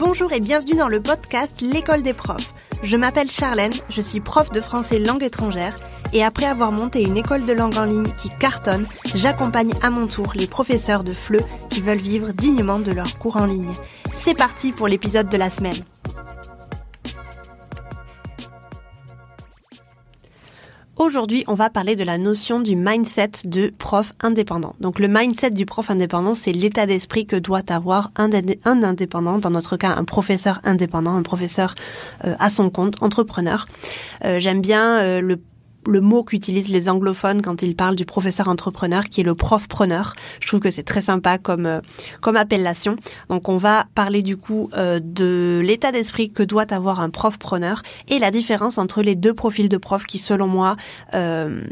Bonjour et bienvenue dans le podcast L'école des profs. Je m'appelle Charlène, je suis prof de français langue étrangère et après avoir monté une école de langue en ligne qui cartonne, j'accompagne à mon tour les professeurs de FLE qui veulent vivre dignement de leurs cours en ligne. C'est parti pour l'épisode de la semaine. Aujourd'hui, on va parler de la notion du mindset de prof indépendant. Donc le mindset du prof indépendant, c'est l'état d'esprit que doit avoir un, indépendant, dans notre cas un professeur indépendant, un professeur euh, à son compte, entrepreneur. Euh, j'aime bien euh, le le mot qu'utilisent les anglophones quand ils parlent du professeur entrepreneur, qui est le prof-preneur. Je trouve que c'est très sympa comme euh, comme appellation. Donc on va parler du coup euh, de l'état d'esprit que doit avoir un prof-preneur et la différence entre les deux profils de prof qui, selon moi, euh,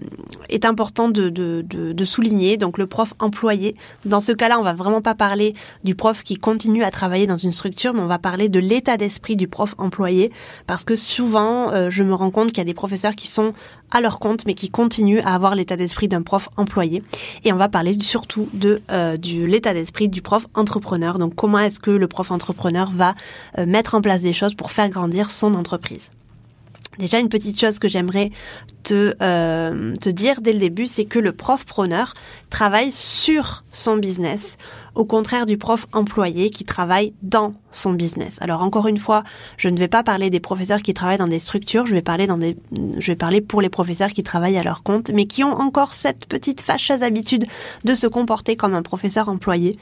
est important de, de, de, de, souligner. Donc le prof employé. Dans ce cas-là, on va vraiment pas parler du prof qui continue à travailler dans une structure, mais on va parler de l'état d'esprit du prof employé, parce que souvent, je me rends compte qu'il y a des professeurs qui sont à leur compte, mais qui continuent à avoir l'état d'esprit d'un prof employé. Et on va parler surtout de euh, l'état d'esprit du prof entrepreneur. Donc comment est-ce que le prof entrepreneur va euh, mettre en place des choses pour faire grandir son entreprise? Déjà, une petite chose que j'aimerais te, euh, te dire dès le début, c'est que le prof preneur travaille sur son business, au contraire du prof employé qui travaille dans son business. Alors encore une fois, je ne vais pas parler des professeurs qui travaillent dans des structures, je vais parler dans des, je vais parler pour les professeurs qui travaillent à leur compte, mais qui ont encore cette petite fâcheuse habitude de se comporter comme un professeur employé.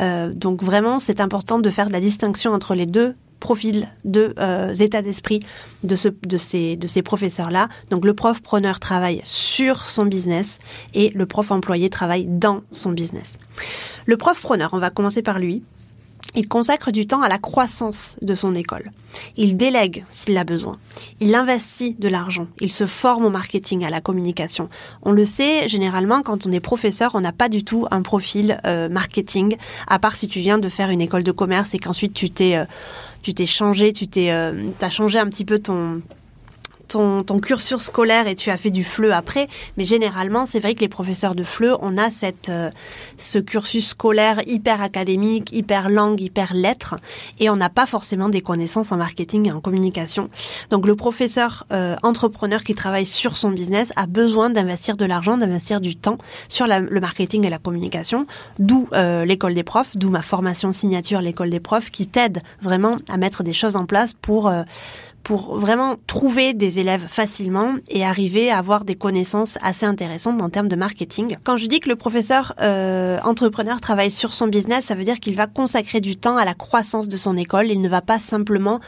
Euh, donc vraiment, c'est important de faire de la distinction entre les deux profil de euh, état d'esprit de, ce, de ces, de ces professeurs-là. Donc le prof preneur travaille sur son business et le prof employé travaille dans son business. Le prof preneur, on va commencer par lui. Il consacre du temps à la croissance de son école. Il délègue s'il a besoin. Il investit de l'argent. Il se forme au marketing, à la communication. On le sait, généralement, quand on est professeur, on n'a pas du tout un profil euh, marketing, à part si tu viens de faire une école de commerce et qu'ensuite tu t'es euh, tu t'es changé, tu t'es, euh, as changé un petit peu ton ton, cursus scolaire et tu as fait du FLE après, mais généralement, c'est vrai que les professeurs de FLE, on a cette, euh, ce cursus scolaire hyper académique, hyper langue, hyper lettres, et on n'a pas forcément des connaissances en marketing et en communication. Donc le professeur euh, entrepreneur qui travaille sur son business a besoin d'investir de l'argent, d'investir du temps sur le marketing et la communication, d'où euh, l'école des profs, d'où ma formation signature, l'école des profs, qui t'aide vraiment à mettre des choses en place pour pour vraiment trouver des élèves facilement et arriver à avoir des connaissances assez intéressantes en termes de marketing. Quand je dis que le professeur euh, entrepreneur travaille sur son business, ça veut dire qu'il va consacrer du temps à la croissance de son école. Il ne va pas simplement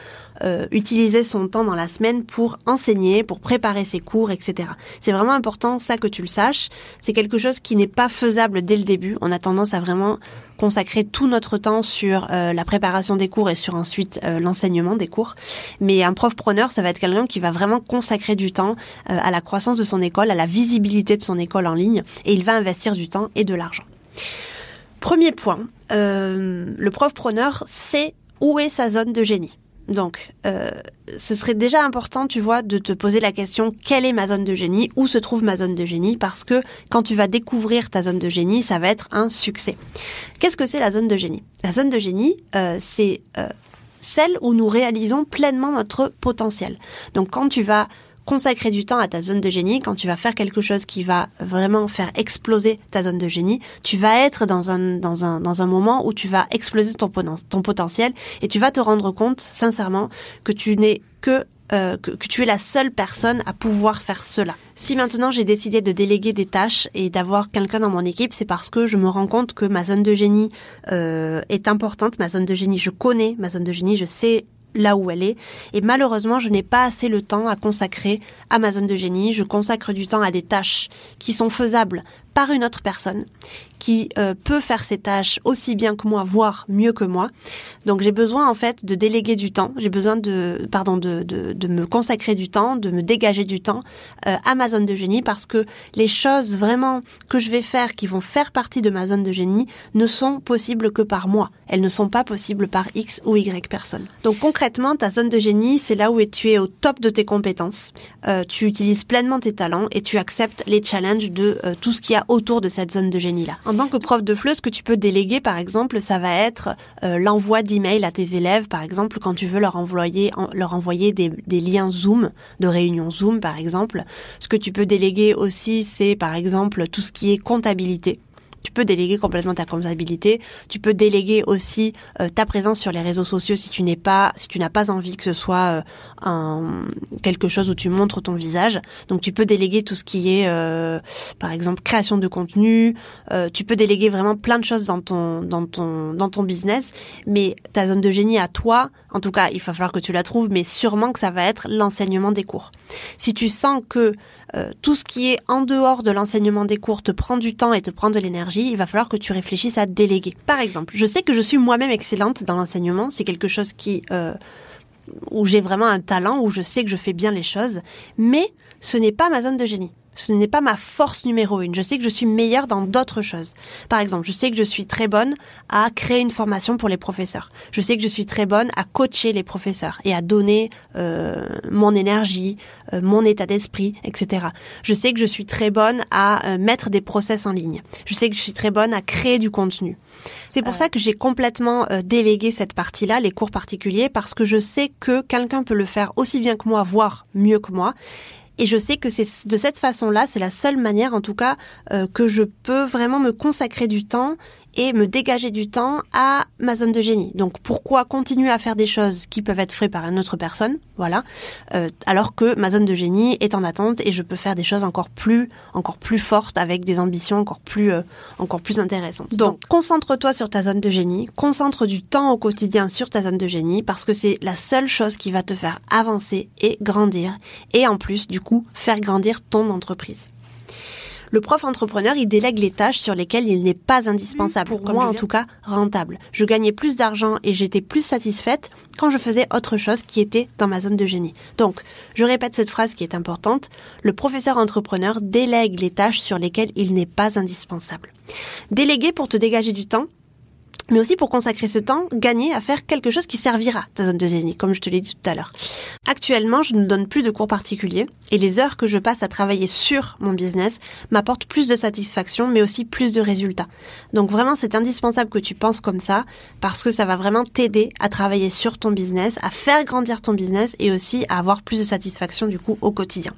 euh, utiliser son temps dans la semaine pour enseigner, pour préparer ses cours, etc. C'est vraiment important ça que tu le saches. C'est quelque chose qui n'est pas faisable dès le début. On a tendance à vraiment consacrer tout notre temps sur euh, la préparation des cours et sur ensuite euh, l'enseignement des cours. Mais un prof preneur, ça va être quelqu'un qui va vraiment consacrer du temps euh, à la croissance de son école, à la visibilité de son école en ligne, et il va investir du temps et de l'argent. Premier point, le prof preneur sait où est sa zone de génie. Donc, euh, ce serait déjà important, tu vois, de te poser la question quelle est ma zone de génie? Où se trouve ma zone de génie? Parce que quand tu vas découvrir ta zone de génie, ça va être un succès. Qu'est-ce que c'est la zone de génie? La zone de génie, euh, c'est euh, celle où nous réalisons pleinement notre potentiel. Donc, quand tu vas consacrer du temps à ta zone de génie, quand tu vas faire quelque chose qui va vraiment faire exploser ta zone de génie, tu vas être dans un, dans un, dans un moment où tu vas exploser ton, potentiel et tu vas te rendre compte, sincèrement, que tu n'es que euh, que, tu es la seule personne à pouvoir faire cela. Si maintenant j'ai décidé de déléguer des tâches et d'avoir quelqu'un dans mon équipe, c'est parce que je me rends compte que ma zone de génie euh, est importante. Ma zone de génie, je connais ma zone de génie, je sais là où elle est. Et malheureusement, je n'ai pas assez le temps à consacrer à ma zone de génie. Je consacre du temps à des tâches qui sont faisables par une autre personne qui euh, peut faire ces tâches aussi bien que moi, voire mieux que moi. Donc j'ai besoin en fait de déléguer du temps, j'ai besoin de, pardon, de, de, me consacrer du temps, de me dégager du temps euh, à ma zone de génie parce que les choses vraiment que je vais faire qui vont faire partie de ma zone de génie ne sont possibles que par moi. Elles ne sont pas possibles par X ou Y personne. Donc concrètement, ta zone de génie, c'est là où tu es au top de tes compétences. Euh, tu utilises pleinement tes talents et tu acceptes les challenges de tout ce qui a autour de cette zone de génie-là. En tant que prof de FLE, ce que tu peux déléguer, par exemple, ça va être euh, l'envoi d'emails à tes élèves, par exemple, quand tu veux leur envoyer, leur envoyer des, des liens Zoom, de réunions Zoom, par exemple. Ce que tu peux déléguer aussi, c'est, par exemple, tout ce qui est comptabilité. Tu peux déléguer complètement ta comptabilité. Tu peux déléguer aussi euh, ta présence sur les réseaux sociaux si tu n'es pas, si tu n'as pas envie que ce soit euh, un, quelque chose où tu montres ton visage. Donc tu peux déléguer tout ce qui est, euh, par exemple, création de contenu. tu peux déléguer vraiment plein de choses dans ton, dans ton, dans ton business. Mais ta zone de génie à toi, en tout cas, il va falloir que tu la trouves, mais sûrement que ça va être l'enseignement des cours. Si tu sens que euh, tout ce qui est en dehors de l'enseignement des cours te prend du temps et te prend de l'énergie, il va falloir que tu réfléchisses à déléguer. Par exemple, je sais que je suis moi-même excellente dans l'enseignement, c'est quelque chose qui euh, où j'ai vraiment un talent, où je sais que je fais bien les choses, mais ce n'est pas ma zone de génie ce n'est pas ma force numéro une. Je sais que je suis meilleure dans d'autres choses. Par exemple, je sais que je suis très bonne à créer une formation pour les professeurs. Je sais que je suis très bonne à coacher les professeurs et à donner euh, mon énergie, euh, mon état d'esprit, etc. Je sais que je suis très bonne à euh, mettre des process en ligne. Je sais que je suis très bonne à créer du contenu. C'est pour ça que j'ai complètement délégué cette partie-là, les cours particuliers, parce que je sais que quelqu'un peut le faire aussi bien que moi, voire mieux que moi. Et je sais que c'est de cette façon-là, c'est la seule manière en tout cas euh, que je peux vraiment me consacrer du temps et me dégager du temps à ma zone de génie. Donc pourquoi continuer à faire des choses qui peuvent être faites par une autre personne, voilà, euh, alors que ma zone de génie est en attente et je peux faire des choses encore plus, encore plus fortes avec des ambitions encore plus, euh, encore plus intéressantes. Donc concentre-toi sur ta zone de génie, concentre du temps au quotidien sur ta zone de génie parce que c'est la seule chose qui va te faire avancer et grandir et en plus du coup faire grandir ton entreprise. Le prof entrepreneur, il délègue les tâches sur lesquelles il n'est pas indispensable, pour moi en tout cas rentable. Je gagnais plus d'argent et j'étais plus satisfaite quand je faisais autre chose qui était dans ma zone de génie. Donc, je répète cette phrase qui est importante, le professeur entrepreneur délègue les tâches sur lesquelles il n'est pas indispensable. Déléguer pour te dégager du temps, mais aussi pour consacrer ce temps gagner à faire quelque chose qui servira ta zone de génie, comme je te l'ai dit tout à l'heure. Actuellement, je ne donne plus de cours particuliers et les heures que je passe à travailler sur mon business m'apportent plus de satisfaction, mais aussi plus de résultats. Donc vraiment, c'est indispensable que tu penses comme ça parce que ça va vraiment t'aider à travailler sur ton business, à faire grandir ton business et aussi à avoir plus de satisfaction du coup au quotidien.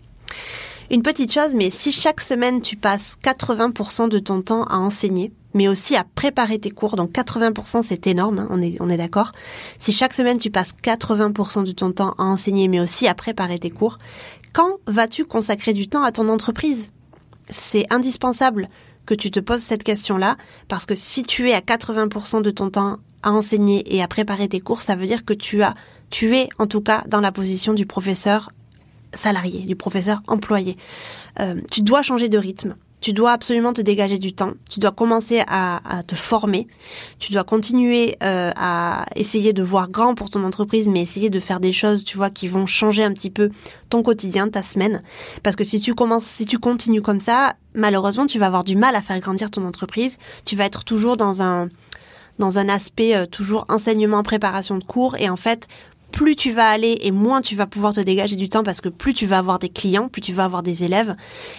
Une petite chose, mais si chaque semaine tu passes 80% de ton temps à enseigner, mais aussi à préparer tes cours. Donc 80% c'est énorme, hein, on est, on est d'accord. Si chaque semaine tu passes 80% de ton temps à enseigner, mais aussi à préparer tes cours, quand vas-tu consacrer du temps à ton entreprise? C'est indispensable que tu te poses cette question-là, parce que si tu es à 80% de ton temps à enseigner et à préparer tes cours, ça veut dire que tu as, tu es en tout cas dans la position du professeur salarié, du professeur employé. Euh, tu dois changer de rythme. Tu dois absolument te dégager du temps. Tu dois commencer à, te former. Tu dois continuer euh, à essayer de voir grand pour ton entreprise, mais essayer de faire des choses, tu vois, qui vont changer un petit peu ton quotidien, ta semaine. Parce que si tu commences, si tu continues comme ça, malheureusement, tu vas avoir du mal à faire grandir ton entreprise. Tu vas être toujours dans un dans un aspect euh, toujours enseignement, préparation de cours, et en fait, plus tu vas aller et moins tu vas pouvoir te dégager du temps parce que plus tu vas avoir des clients, plus tu vas avoir des élèves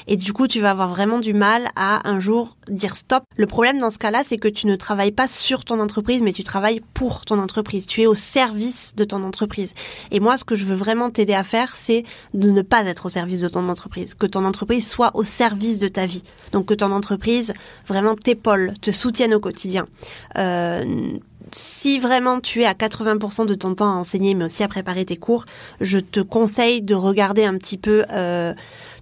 et du coup tu vas avoir vraiment du mal à un jour dire stop. Le problème dans ce cas-là, c'est que tu ne travailles pas sur ton entreprise mais tu travailles pour ton entreprise. Tu es au service de ton entreprise. Et moi ce que je veux vraiment t'aider à faire, c'est de ne pas être au service de ton entreprise, que ton entreprise soit au service de ta vie. Donc que ton entreprise vraiment t'épaule, te soutienne au quotidien. Euh, si vraiment tu es à 80% de ton temps à enseigner, mais aussi à préparer tes cours, je te conseille de regarder un petit peu euh,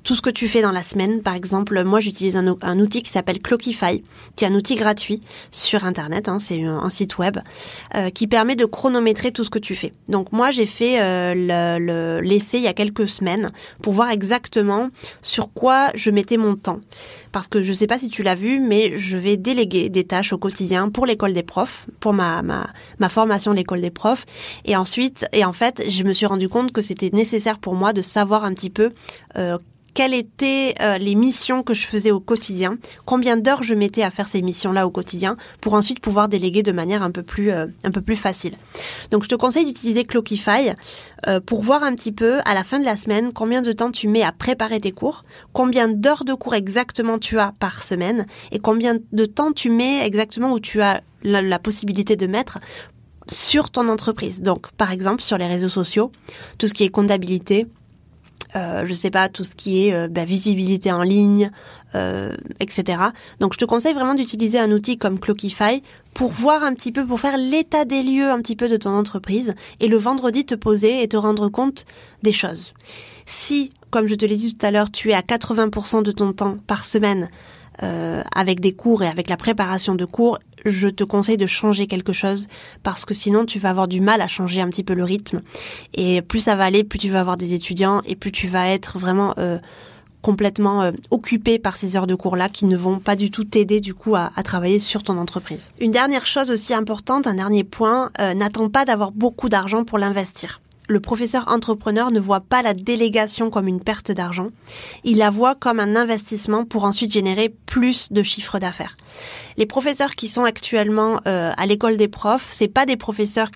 tout ce que tu fais dans la semaine. Par exemple, moi j'utilise un, outil qui s'appelle Clockify, qui est un outil gratuit sur Internet, hein, c'est un, site web, euh, qui permet de chronométrer tout ce que tu fais. Donc moi j'ai fait euh, l'essai il y a quelques semaines pour voir exactement sur quoi je mettais mon temps. Parce que je ne sais pas si tu l'as vu, mais je vais déléguer des tâches au quotidien pour l'école des profs, pour ma, ma, ma formation l'école des profs. Et ensuite, et en fait, je me suis rendu compte que c'était nécessaire pour moi de savoir un petit peu euh, quelles étaient euh, les missions que je faisais au quotidien, combien d'heures je mettais à faire ces missions-là au quotidien, pour ensuite pouvoir déléguer de manière un peu plus euh, un peu plus facile. Donc je te conseille d'utiliser Clockify euh, pour voir un petit peu à la fin de la semaine combien de temps tu mets à préparer tes cours, combien d'heures de cours exactement tu as par semaine et combien de temps tu mets exactement où tu as la possibilité de mettre sur ton entreprise. Donc, par exemple, sur les réseaux sociaux, tout ce qui est comptabilité, euh, je sais pas, tout ce qui est euh, bah, visibilité en ligne, euh, etc. Donc je te conseille vraiment d'utiliser un outil comme Clockify pour voir un petit peu, pour faire l'état des lieux un petit peu de ton entreprise et le vendredi te poser et te rendre compte des choses. Si, comme je te l'ai dit tout à l'heure, tu es à 80% de ton temps par semaine euh, avec des cours et avec la préparation de cours, je te conseille de changer quelque chose parce que sinon tu vas avoir du mal à changer un petit peu le rythme. Et plus ça va aller, plus tu vas avoir des étudiants et plus tu vas être vraiment euh, complètement euh, occupé par ces heures de cours-là qui ne vont pas du tout t'aider du coup à, travailler sur ton entreprise. Une dernière chose aussi importante, un dernier point, n'attends pas d'avoir beaucoup d'argent pour l'investir le professeur entrepreneur ne voit pas la délégation comme une perte d'argent, il la voit comme un investissement pour ensuite générer plus de chiffre d'affaires. Les professeurs qui sont actuellement euh, à l'école des profs, c'est pas des professeurs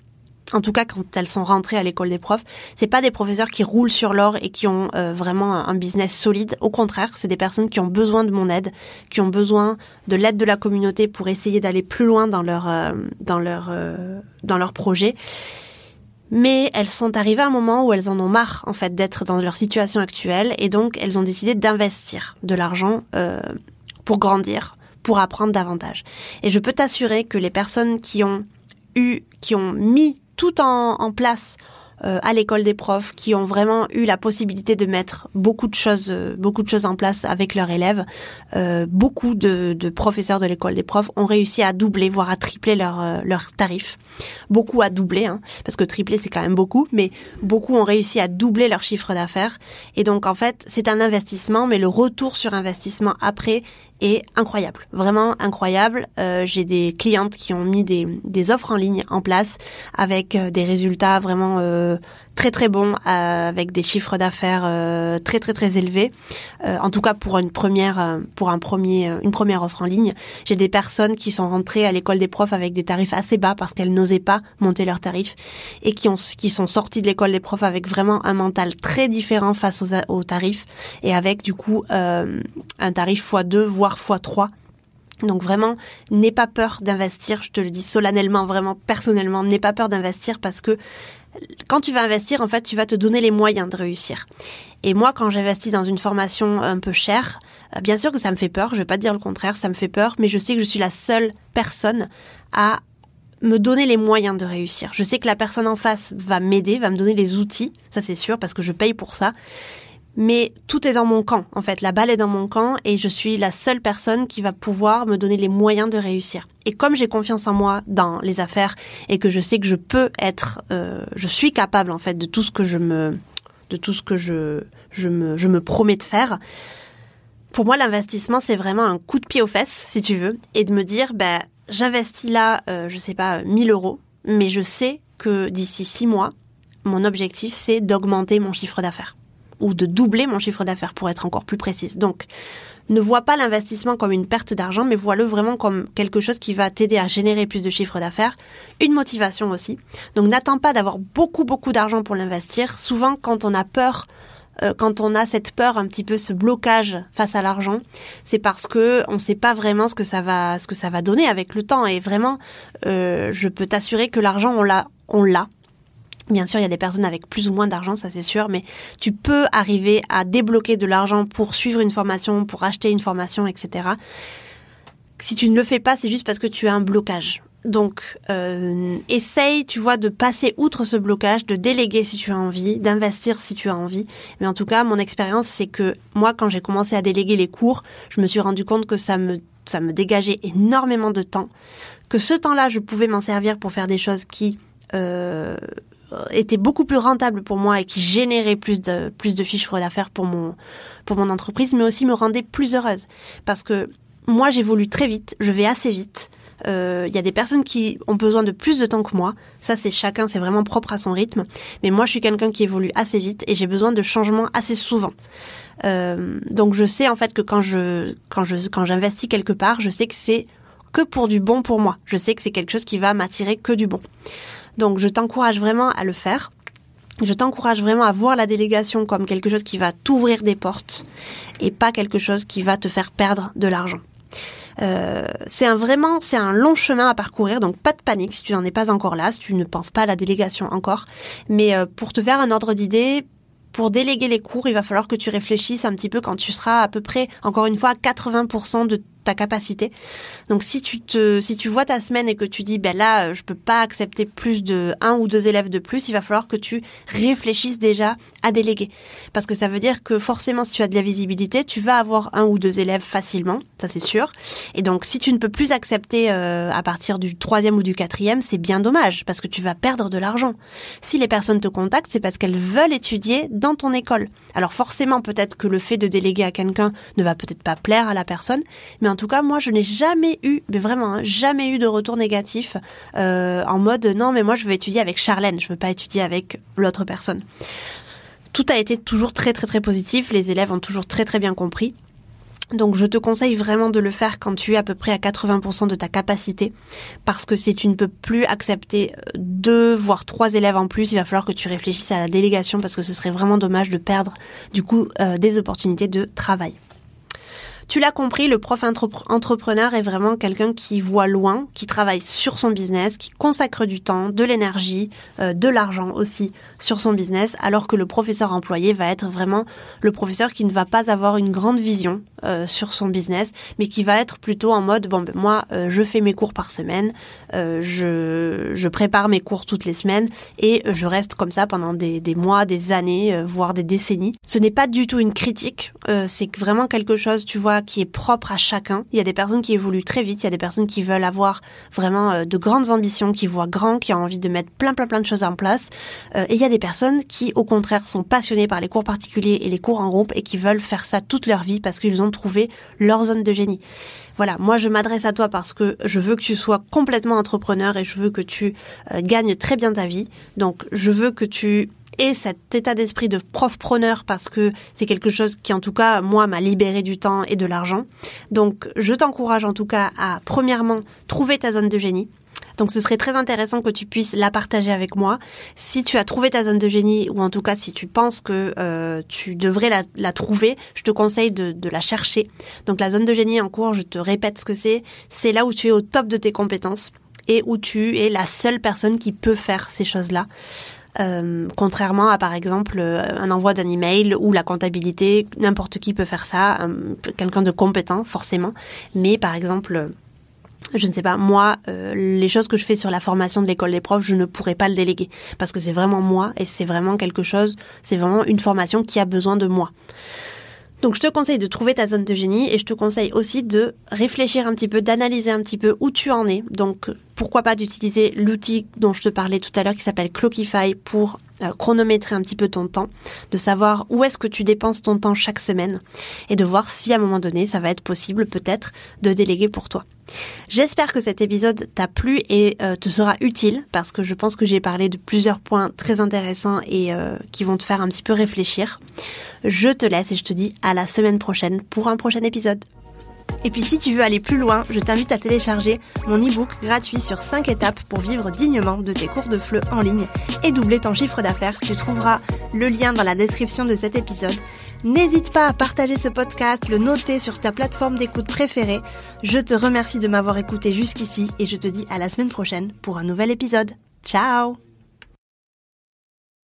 en tout cas quand elles sont rentrées à l'école des profs, c'est pas des professeurs qui roulent sur l'or et qui ont euh, vraiment un business solide. Au contraire, c'est des personnes qui ont besoin de mon aide, qui ont besoin de l'aide de la communauté pour essayer d'aller plus loin dans leur euh, dans leur dans leur projet mais elles sont arrivées à un moment où elles en ont marre en fait d'être dans leur situation actuelle et donc elles ont décidé d'investir de l'argent euh, pour grandir, pour apprendre davantage. Et je peux t'assurer que les personnes qui ont eu, qui ont mis tout en, en place à l'école des profs qui ont vraiment eu la possibilité de mettre beaucoup de choses, euh, beaucoup de choses en place avec leurs élèves. Euh, beaucoup de, de, professeurs de l'école des profs ont réussi à doubler, voire à tripler leurs leur tarifs. Beaucoup à doubler, hein, parce que tripler c'est quand même beaucoup, mais beaucoup ont réussi à doubler leur chiffre d'affaires. Et donc en fait, c'est un investissement, mais le retour sur investissement après est incroyable, vraiment incroyable. Euh, j'ai des clientes qui ont mis des, des, offres en ligne en place avec euh, des résultats vraiment euh, très très bon euh, avec des chiffres d'affaires euh, très très très élevés. Euh, en tout cas pour une première pour un premier une première offre en ligne, j'ai des personnes qui sont rentrées à l'école des profs avec des tarifs assez bas parce qu'elles n'osaient pas monter leurs tarifs et qui ont qui sont sorties de l'école des profs avec vraiment un mental très différent face aux, aux tarifs et avec du coup un tarif x2 voire x3 donc vraiment, n'aie pas peur d'investir, je te le dis solennellement, vraiment personnellement, n'aie pas peur d'investir parce que quand tu vas investir, en fait, tu vas te donner les moyens de réussir. Et moi, quand j'investis dans une formation un peu chère, euh, bien sûr que ça me fait peur, je vais pas dire le contraire, ça me fait peur, mais je sais que je suis la seule personne à me donner les moyens de réussir. Je sais que la personne en face va m'aider, va me donner les outils, ça c'est sûr, parce que je paye pour ça mais tout est dans mon camp, en fait. La balle est dans mon camp et je suis la seule personne qui va pouvoir me donner les moyens de réussir. Et comme j'ai confiance en moi dans les affaires et que je sais que je peux être, euh, je suis capable en fait de tout ce que je me, de tout ce que je, je me, promets de faire. Pour moi, l'investissement, c'est vraiment un coup de pied aux fesses, si tu veux, et de me dire, ben, j'investis là, euh, je sais pas, 1000 euros, mais je sais que d'ici six mois, mon objectif, c'est d'augmenter mon chiffre d'affaires ou de doubler mon chiffre d'affaires pour être encore plus précise. Donc, ne vois pas l'investissement comme une perte d'argent, mais vois-le vraiment comme quelque chose qui va t'aider à générer plus de chiffre d'affaires, une motivation aussi. Donc n'attends pas d'avoir beaucoup beaucoup d'argent pour l'investir. Souvent quand on a peur euh, quand on a cette peur, un petit peu ce blocage face à l'argent, c'est parce que on ne sait pas vraiment ce que ça va, ce que ça va donner avec le temps. Et vraiment, euh, je peux t'assurer que l'argent, on l'a, on l'a. Bien sûr, il y a des personnes avec plus ou moins d'argent, ça c'est sûr, mais tu peux arriver à débloquer de l'argent pour suivre une formation, pour acheter une formation, etc. Si tu ne le fais pas, c'est juste parce que tu as un blocage. Donc, euh, essaye, tu vois, de passer outre ce blocage, de déléguer si tu as envie, d'investir si tu as envie. Mais en tout cas, mon expérience, c'est que moi, quand j'ai commencé à déléguer les cours, je me suis rendu compte que ça me, ça me dégageait énormément de temps, que ce temps-là, je pouvais m'en servir pour faire des choses qui euh, était beaucoup plus rentable pour moi et qui générait plus de plus de d'affaires pour mon pour mon entreprise, mais aussi me rendait plus heureuse parce que moi j'évolue très vite, je vais assez vite. Euh, il y a des personnes qui ont besoin de plus de temps que moi. Ça, c'est chacun, c'est vraiment propre à son rythme. Mais moi, je suis quelqu'un qui évolue assez vite et j'ai besoin de changements assez souvent. Euh, donc je sais en fait que quand je quand je quand j'investis quelque part, je sais que c'est que pour du bon pour moi. Je sais que c'est quelque chose qui va m'attirer que du bon. Donc je t'encourage vraiment à le faire. Je t'encourage vraiment à voir la délégation comme quelque chose qui va t'ouvrir des portes et pas quelque chose qui va te faire perdre de l'argent. Euh, c'est un vraiment, c'est un long chemin à parcourir, donc pas de panique si tu n'en es pas encore là, si tu ne penses pas à la délégation encore. Mais euh, pour te faire un ordre d'idée, pour déléguer les cours, il va falloir que tu réfléchisses un petit peu quand tu seras à peu près, encore une fois, à 80% de ta capacité. Donc si tu te, si tu vois ta semaine et que tu dis, ben là, euh, je peux pas accepter plus de un ou deux élèves de plus, il va falloir que tu réfléchisses déjà à déléguer. Parce que ça veut dire que forcément, si tu as de la visibilité, tu vas avoir un ou deux élèves facilement, ça c'est sûr. Et donc si tu ne peux plus accepter euh, à partir du troisième ou du quatrième, c'est bien dommage parce que tu vas perdre de l'argent. Si les personnes te contactent, c'est parce qu'elles veulent étudier dans ton école. Alors forcément, peut-être que le fait de déléguer à quelqu'un ne va peut-être pas plaire à la personne, en tout cas, moi, je n'ai jamais eu, mais vraiment, hein, jamais eu de retour négatif euh, en mode non, mais moi, je veux étudier avec Charlène, je veux pas étudier avec l'autre personne. Tout a été toujours très très très positif. Les élèves ont toujours très très bien compris. Donc je te conseille vraiment de le faire quand tu es à peu près à 80% de ta capacité parce que si tu ne peux plus accepter deux voire trois élèves en plus, il va falloir que tu réfléchisses à la délégation parce que ce serait vraiment dommage de perdre du coup euh, des opportunités de travail. Tu l'as compris, le prof entrepreneur est vraiment quelqu'un qui voit loin, qui travaille sur son business, qui consacre du temps, de l'énergie, euh, de l'argent aussi sur son business, alors que le professeur employé va être vraiment le professeur qui ne va pas avoir une grande vision euh, sur son business, mais qui va être plutôt en mode bon ben moi euh, je fais mes cours par semaine, je, je prépare mes cours toutes les semaines et je reste comme ça pendant des, des mois, des années, voire des décennies. Ce n'est pas du tout une critique, c'est vraiment quelque chose, tu vois, qui est propre à chacun. Il y a des personnes qui évoluent très vite, il y a des personnes qui veulent avoir vraiment euh, de grandes ambitions, qui voient grand, qui ont envie de mettre plein plein plein de choses en place. Euh, et il y a des personnes qui au contraire sont passionnées par les cours particuliers et les cours en groupe et qui veulent faire ça toute leur vie parce qu'ils ont trouvé leur zone de génie. Voilà, moi je m'adresse à toi parce que je veux que tu sois complètement entrepreneur et je veux que tu euh, gagnes très bien ta vie. Donc je veux que tu et cet état d'esprit de prof-preneur parce que c'est quelque chose qui en tout cas moi m'a libéré du temps et de l'argent. Donc je t'encourage en tout cas à premièrement trouver ta zone de génie. Donc ce serait très intéressant que tu puisses la partager avec moi. Si tu as trouvé ta zone de génie ou en tout cas si tu penses que euh, tu devrais la, trouver, je te conseille de, de, la chercher. Donc la zone de génie en cours, je te répète ce que c'est. C'est là où tu es au top de tes compétences et où tu es la seule personne qui peut faire ces choses-là. Euh, contrairement à par exemple euh, un envoi d'un email ou la comptabilité, n'importe qui peut faire ça, quelqu'un de compétent forcément. Mais par exemple, je ne sais pas, moi, euh, les choses que je fais sur la formation de l'école des profs, je ne pourrais pas le déléguer parce que c'est vraiment moi et c'est vraiment quelque chose, c'est vraiment une formation qui a besoin de moi. Donc je te conseille de trouver ta zone de génie et je te conseille aussi de réfléchir un petit peu, d'analyser un petit peu où tu en es. Donc pourquoi pas d'utiliser l'outil dont je te parlais tout à l'heure qui s'appelle Clockify pour chronométrer un petit peu ton temps, de savoir où est-ce que tu dépenses ton temps chaque semaine et de voir si à un moment donné ça va être possible peut-être de déléguer pour toi. J'espère que cet épisode t'a plu et euh, te sera utile parce que je pense que j'ai parlé de plusieurs points très intéressants et euh, qui vont te faire un petit peu réfléchir. Je te laisse et je te dis à la semaine prochaine pour un prochain épisode. Et puis si tu veux aller plus loin, je t'invite à télécharger mon e-book gratuit sur 5 étapes pour vivre dignement de tes cours de FLE en ligne et doubler ton chiffre d'affaires. Tu trouveras le lien dans la description de cet épisode. N'hésite pas à partager ce podcast, le noter sur ta plateforme d'écoute préférée. Je te remercie de m'avoir écouté jusqu'ici et je te dis à la semaine prochaine pour un nouvel épisode. Ciao